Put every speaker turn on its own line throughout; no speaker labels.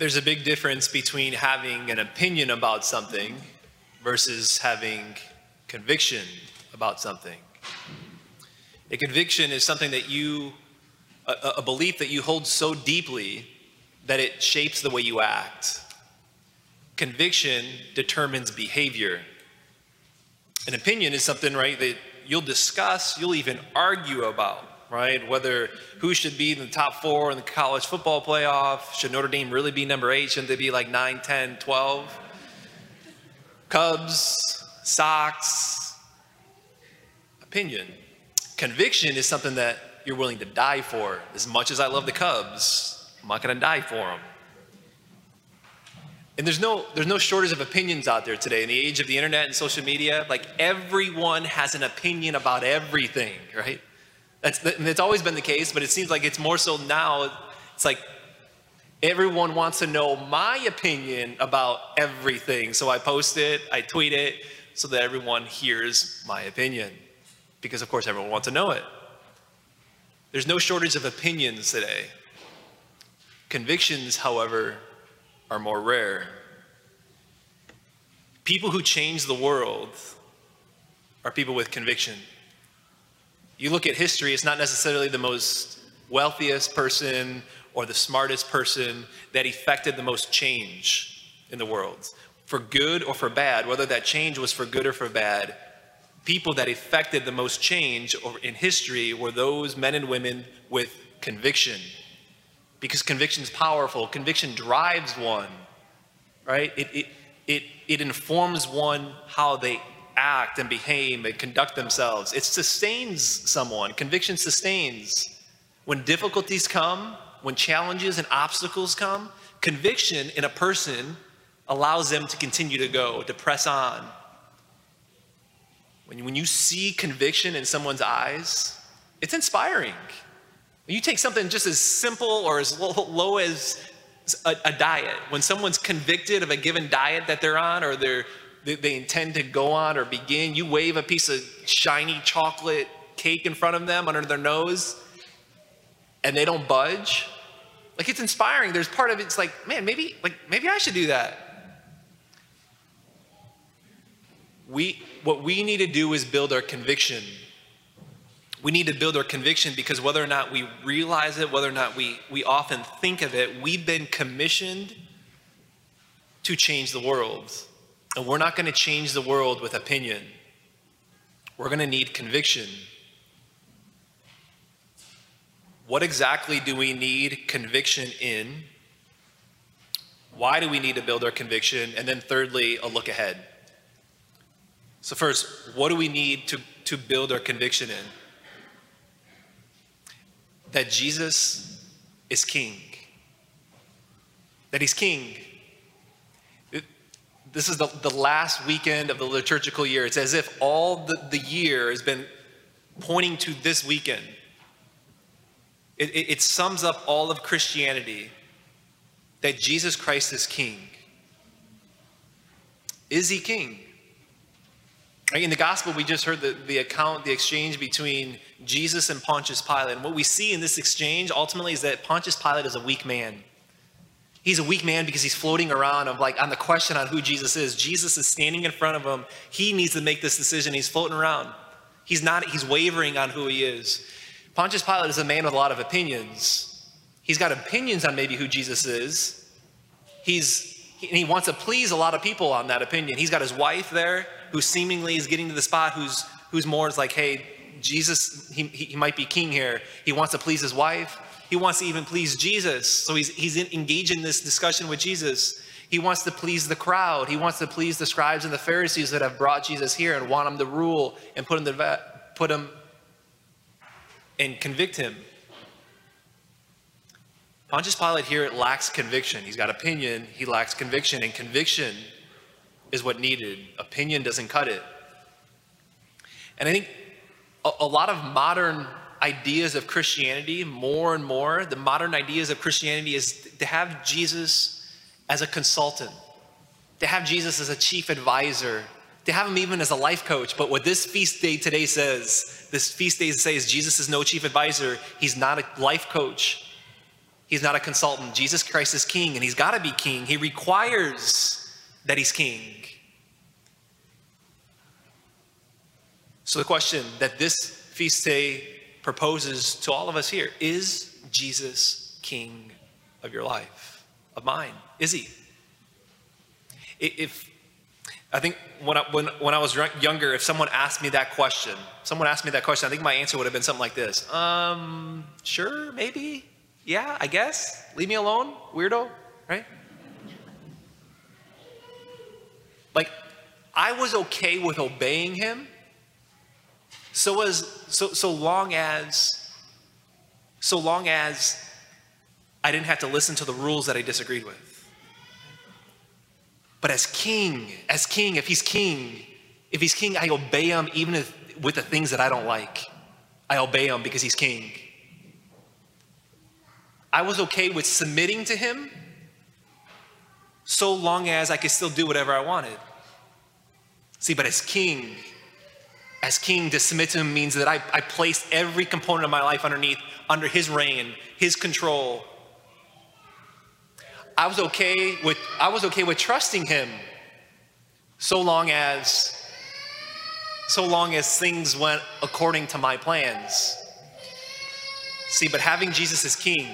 There's a big difference between having an opinion about something versus having conviction about something. A conviction is something that you, a, a, belief that you hold so deeply that it shapes the way you act. Conviction determines behavior. An opinion is something, right, that you'll discuss, you'll even argue about, right? Whether who should be in the top four in the college football playoff, should Notre Dame really be number eight, shouldn't they be like 9, 10, 12? Cubs, Sox, opinion. Conviction is something that you're willing to die for. As much as I love the Cubs, I'm not going to die for them. And there's no, there's no shortage of opinions out there today. In the age of the internet and social media, like everyone has an opinion about everything, right? That's, always been the case, but it seems like it's more so now. It's like everyone wants to know my opinion about everything. So I post it, I tweet it, so that everyone hears my opinion because, of course, everyone wants to know it. There's no shortage of opinions today. Convictions, however, are more rare. People who change the world are people with conviction. You look at history, it's not necessarily the most wealthiest person or the smartest person that effected the most change in the world. For good or for bad, whether that change was for good or for bad, people that effected the most change in history were those men and women with conviction. Because conviction is powerful, conviction drives one, right? It, it, it, it informs one how they act and behave and conduct themselves. It sustains someone. Conviction sustains. When difficulties come, when challenges and obstacles come, conviction in a person allows them to continue to go, to press on, when when you see conviction in someone's eyes, it's inspiring. You take something just as simple or as low, low as a, a, diet. When someone's convicted of a given diet that they're on or they're, they, intend to go on or begin, you wave a piece of shiny chocolate cake in front of them under their nose and they don't budge. Like it's inspiring. There's part of it, it's like, man, maybe, like, maybe I should do that. We, what we need to do is build our conviction. We need to build our conviction because whether or not we realize it, whether or not we, we often think of it, we've been commissioned to change the world. And we're not going to change the world with opinion. We're going to need conviction. What exactly do we need conviction in? Why do we need to build our conviction? And then, thirdly, a look ahead. So, first, what do we need to, to build our conviction in? That Jesus is king. That he's king. This is the, the last weekend of the liturgical year. It's as if all the, the year has been pointing to this weekend. It, it, it sums up all of Christianity that Jesus Christ is king. Is he king? In the gospel, we just heard the, the account, the exchange between Jesus and Pontius Pilate. And what we see in this exchange ultimately is that Pontius Pilate is a weak man. He's a weak man because he's floating around of like on the question on who Jesus is. Jesus is standing in front of him. He needs to make this decision. He's floating around. He's not, he's wavering on who he is. Pontius Pilate is a man with a lot of opinions. He's got opinions on maybe who Jesus is. He's and he wants to please a lot of people on that opinion. He's got his wife there who seemingly is getting to the spot who's, who's more is like, hey, Jesus, he, he might be king here. He wants to please his wife. He wants to even please Jesus. So he's, he's engaged in this discussion with Jesus. He wants to please the crowd. He wants to please the scribes and the Pharisees that have brought Jesus here and want him to rule and put him, to, put him and convict him. Pontius Pilate here lacks conviction. He's got opinion, he lacks conviction, and conviction is what needed. Opinion doesn't cut it. And I think a, a lot of modern ideas of Christianity, more and more, the modern ideas of Christianity is to have Jesus as a consultant, to have Jesus as a chief advisor, to have him even as a life coach. But what this feast day today says, this feast day says Jesus is no chief advisor, he's not a life coach. He's not a consultant. Jesus Christ is king, and he's got to be king. He requires that he's king. So, the question that this feast day proposes to all of us here is Jesus king of your life, of mine? Is he? If I think when I, when, when I was younger, if someone asked me that question, someone asked me that question, I think my answer would have been something like this Um, sure, maybe, yeah, I guess. Leave me alone, weirdo, right? Like, I was okay with obeying him so as so so long as so long as I didn't have to listen to the rules that I disagreed with. But as king, as king, if he's king, if he's king, I obey him even if, with the things that I don't like. I obey him because he's king. I was okay with submitting to him so long as I could still do whatever I wanted. See, but as king, as king, to submit to him means that I, I place every component of my life underneath, under his reign, his control. I was okay with I was okay with trusting him so long as so long as things went according to my plans. See, but having Jesus as king,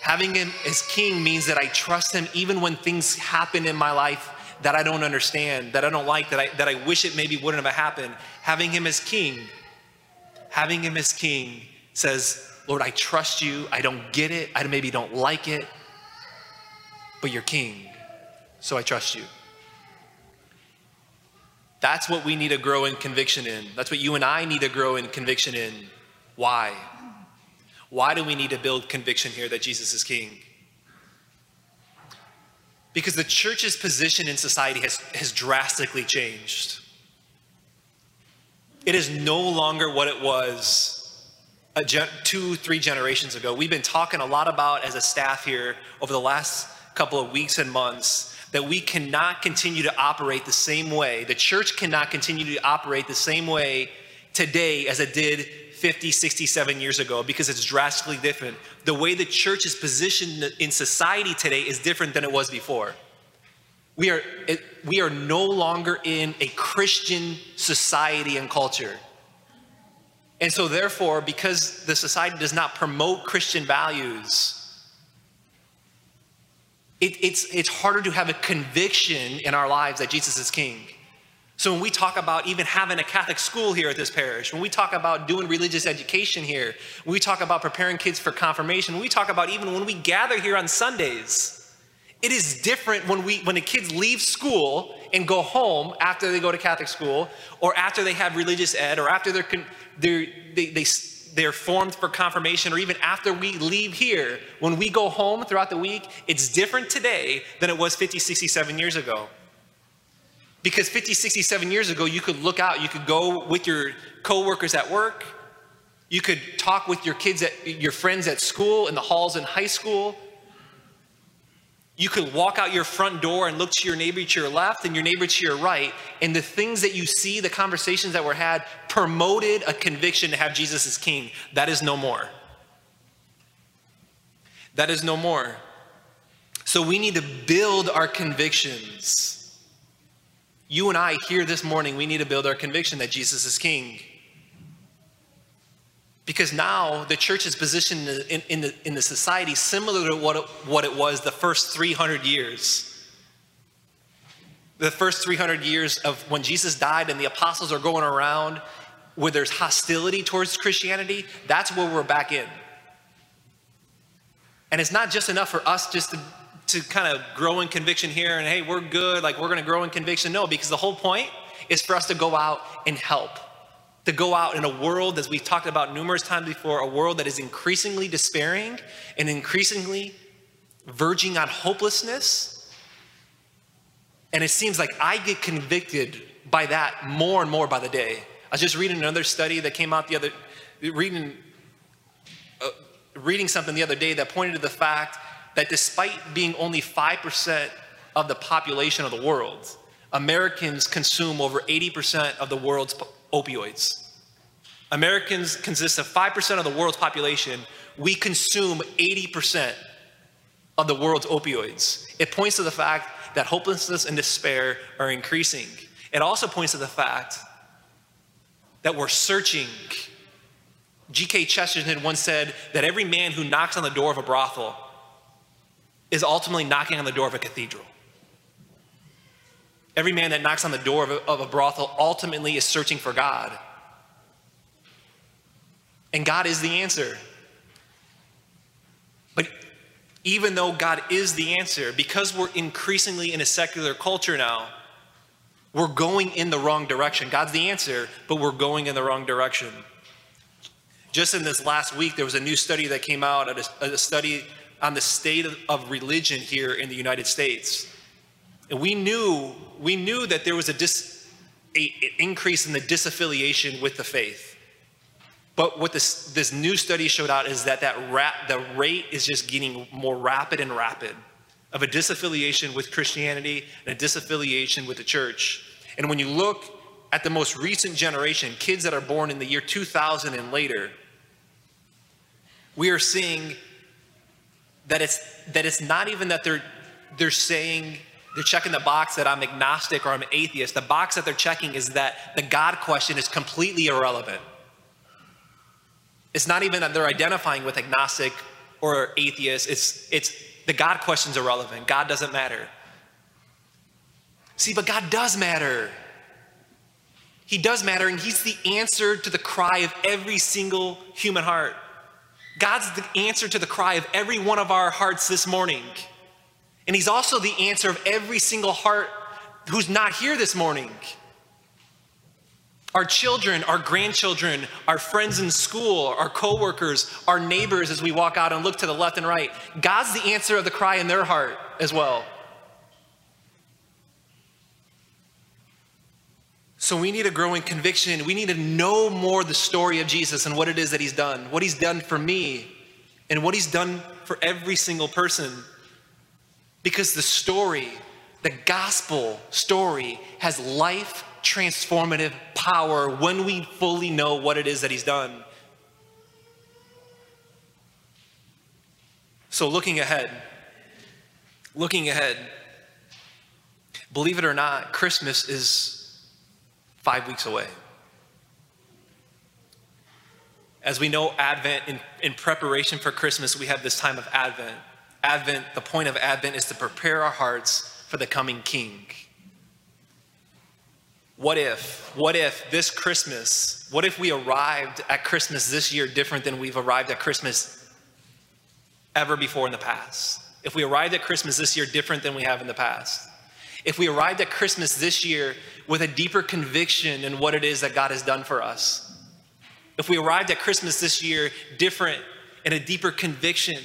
having him as king means that I trust him even when things happen in my life that I don't understand, that I don't like, that I, that I wish it maybe wouldn't have happened. Having him as king, having him as king says, Lord, I trust you. I don't get it. I maybe don't like it, but you're king, so I trust you. That's what we need to grow in conviction in. That's what you and I need to grow in conviction in. Why? Why do we need to build conviction here that Jesus is king? Because the church's position in society has, has drastically changed. It is no longer what it was gen- two, three generations ago. We've been talking a lot about, as a staff here, over the last couple of weeks and months that we cannot continue to operate the same way. The church cannot continue to operate the same way today as it did 50, 67 years ago because it's drastically different. The way the church is positioned in society today is different than it was before. We are, we are no longer in a Christian society and culture. And so, therefore, because the society does not promote Christian values, it, it's, it's harder to have a conviction in our lives that Jesus is king. So when we talk about even having a Catholic school here at this parish, when we talk about doing religious education here, when we talk about preparing kids for confirmation, when we talk about even when we gather here on Sundays, it is different when we when the kids leave school and go home after they go to Catholic school, or after they have religious ed, or after they're, they're they, they they're formed for confirmation, or even after we leave here, when we go home throughout the week, it's different today than it was 50, 67 years ago. Because 50, 67 years ago, you could look out, you could go with your coworkers at work, you could talk with your kids at your friends at school, in the halls in high school, you could walk out your front door and look to your neighbor to your left and your neighbor to your right, and the things that you see, the conversations that were had, promoted a conviction to have Jesus as king. That is no more. That is no more. So we need to build our convictions. You and I here this morning, we need to build our conviction that Jesus is king. Because now the church is positioned in, in, the, in the society similar to what it, what it was the first 300 years. The first 300 years of when Jesus died and the apostles are going around where there's hostility towards Christianity, that's where we're back in. And it's not just enough for us just to, to kind of grow in conviction here and hey, we're good, like we're going to grow in conviction. No, because the whole point is for us to go out and help to go out in a world, as we've talked about numerous times before, a world that is increasingly despairing and increasingly verging on hopelessness. And it seems like I get convicted by that more and more by the day. I was just reading another study that came out the other, reading, uh, reading something the other day that pointed to the fact that despite being only 5% of the population of the world, Americans consume over 80% of the world's opioids. Americans consist of 5% of the world's population. We consume 80% of the world's opioids. It points to the fact that hopelessness and despair are increasing. It also points to the fact that we're searching. G.K. Chesterton once said that every man who knocks on the door of a brothel is ultimately knocking on the door of a cathedral. Every man that knocks on the door of a, of a brothel ultimately is searching for God. And God is the answer. But even though God is the answer, because we're increasingly in a secular culture now, we're going in the wrong direction. God's the answer, but we're going in the wrong direction. Just in this last week, there was a new study that came out, a, a study on the state of, religion here in the United States. And we knew, we knew that there was a, dis, a increase in the disaffiliation with the faith. But what this, this new study showed out is that, that the rate is just getting more rapid and rapid of a disaffiliation with Christianity and a disaffiliation with the church. And when you look at the most recent generation, kids that are born in the year 2000 and later, we are seeing that it's, that it's not even that they're, they're saying, they're checking the box that I'm agnostic or I'm atheist. The box that they're checking is that the God question is completely irrelevant. It's not even that they're identifying with agnostic or atheist. It's, it's the God question's irrelevant. God doesn't matter. See, but God does matter. He does matter, and He's the answer to the cry of every single human heart. God's the answer to the cry of every one of our hearts this morning. And He's also the answer of every single heart who's not here this morning. Our children, our grandchildren, our friends in school, our coworkers, our neighbors as we walk out and look to the left and right. God's the answer of the cry in their heart as well. So we need a growing conviction. We need to know more the story of Jesus and what it is that he's done, what he's done for me, and what he's done for every single person. Because the story, the gospel story, has life transformative power when we fully know what it is that He's done. So, looking ahead, looking ahead, believe it or not, Christmas is five weeks away. As we know, Advent, in, in preparation for Christmas, we have this time of Advent. Advent, the point of Advent is to prepare our hearts for the coming King. What if, what if this Christmas, what if we arrived at Christmas this year different than we've arrived at Christmas ever before in the past? If we arrived at Christmas this year different than we have in the past? If we arrived at Christmas this year with a deeper conviction in what it is that God has done for us? If we arrived at Christmas this year different and a deeper conviction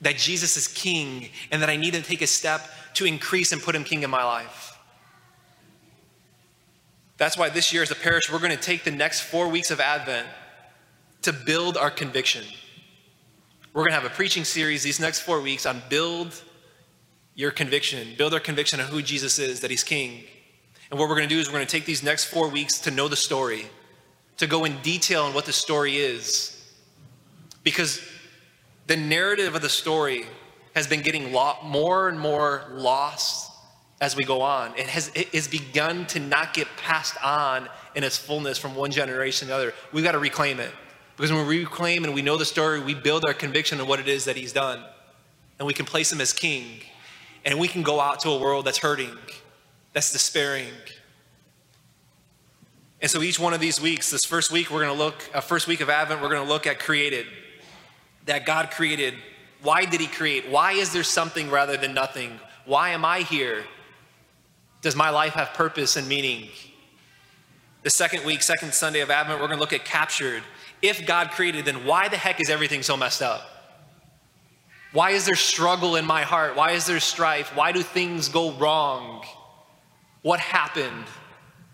that Jesus is king and that I need to take a step to increase and put him king in my life? That's why this year as a parish, we're going to take the next four weeks of Advent to build our conviction. We're going to have a preaching series these next four weeks on build your conviction, build our conviction on who Jesus is, that he's king. And what we're going to do is we're going to take these next four weeks to know the story, to go in detail on what the story is. Because the narrative of the story has been getting more and more lost as we go on. It has, it has begun to not get passed on in its fullness from one generation to the other. We've got to reclaim it. Because when we reclaim and we know the story, we build our conviction of what it is that he's done. And we can place him as king. And we can go out to a world that's hurting, that's despairing. And so each one of these weeks, this first week, we're going to look, uh, first week of Advent, we're going to look at created. That God created. Why did he create? Why is there something rather than nothing? Why am I here? Does my life have purpose and meaning? The second week, second Sunday of Advent, we're going to look at captured. If God created, then why the heck is everything so messed up? Why is there struggle in my heart? Why is there strife? Why do things go wrong? What happened?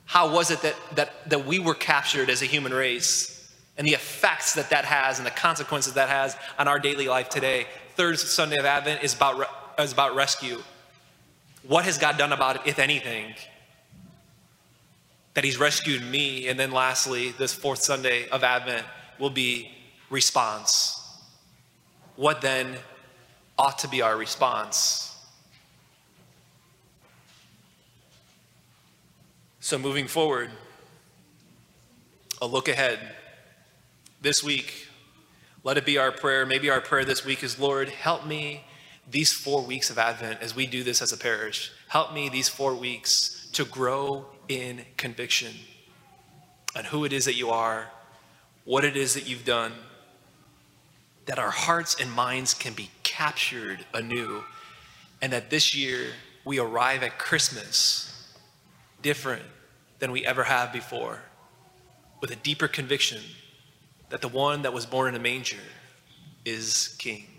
How was it that, that, that we were captured as a human race? And the effects that that has and the consequences that has on our daily life today. Third Sunday of Advent is about, is about rescue. What has God done about it, if anything? That He's rescued me. And then lastly, this fourth Sunday of Advent will be response. What then ought to be our response. So, moving forward, a look ahead. This week, let it be our prayer. Maybe our prayer this week is Lord, help me these four weeks of Advent as we do this as a parish. Help me these four weeks to grow in conviction on who it is that you are, what it is that you've done, that our hearts and minds can be captured anew, and that this year we arrive at Christmas different than we ever have before, with a deeper conviction that the one that was born in a manger is King.